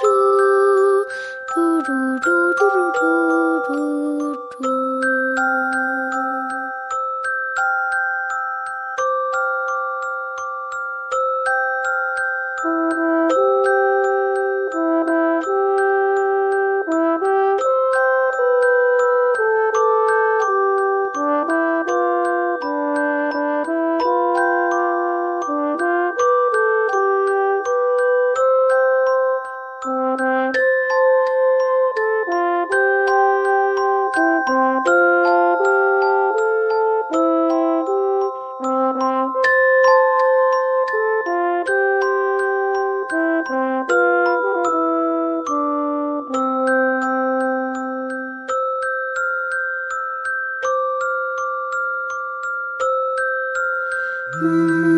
猪猪猪猪猪猪猪。Mm-hmm.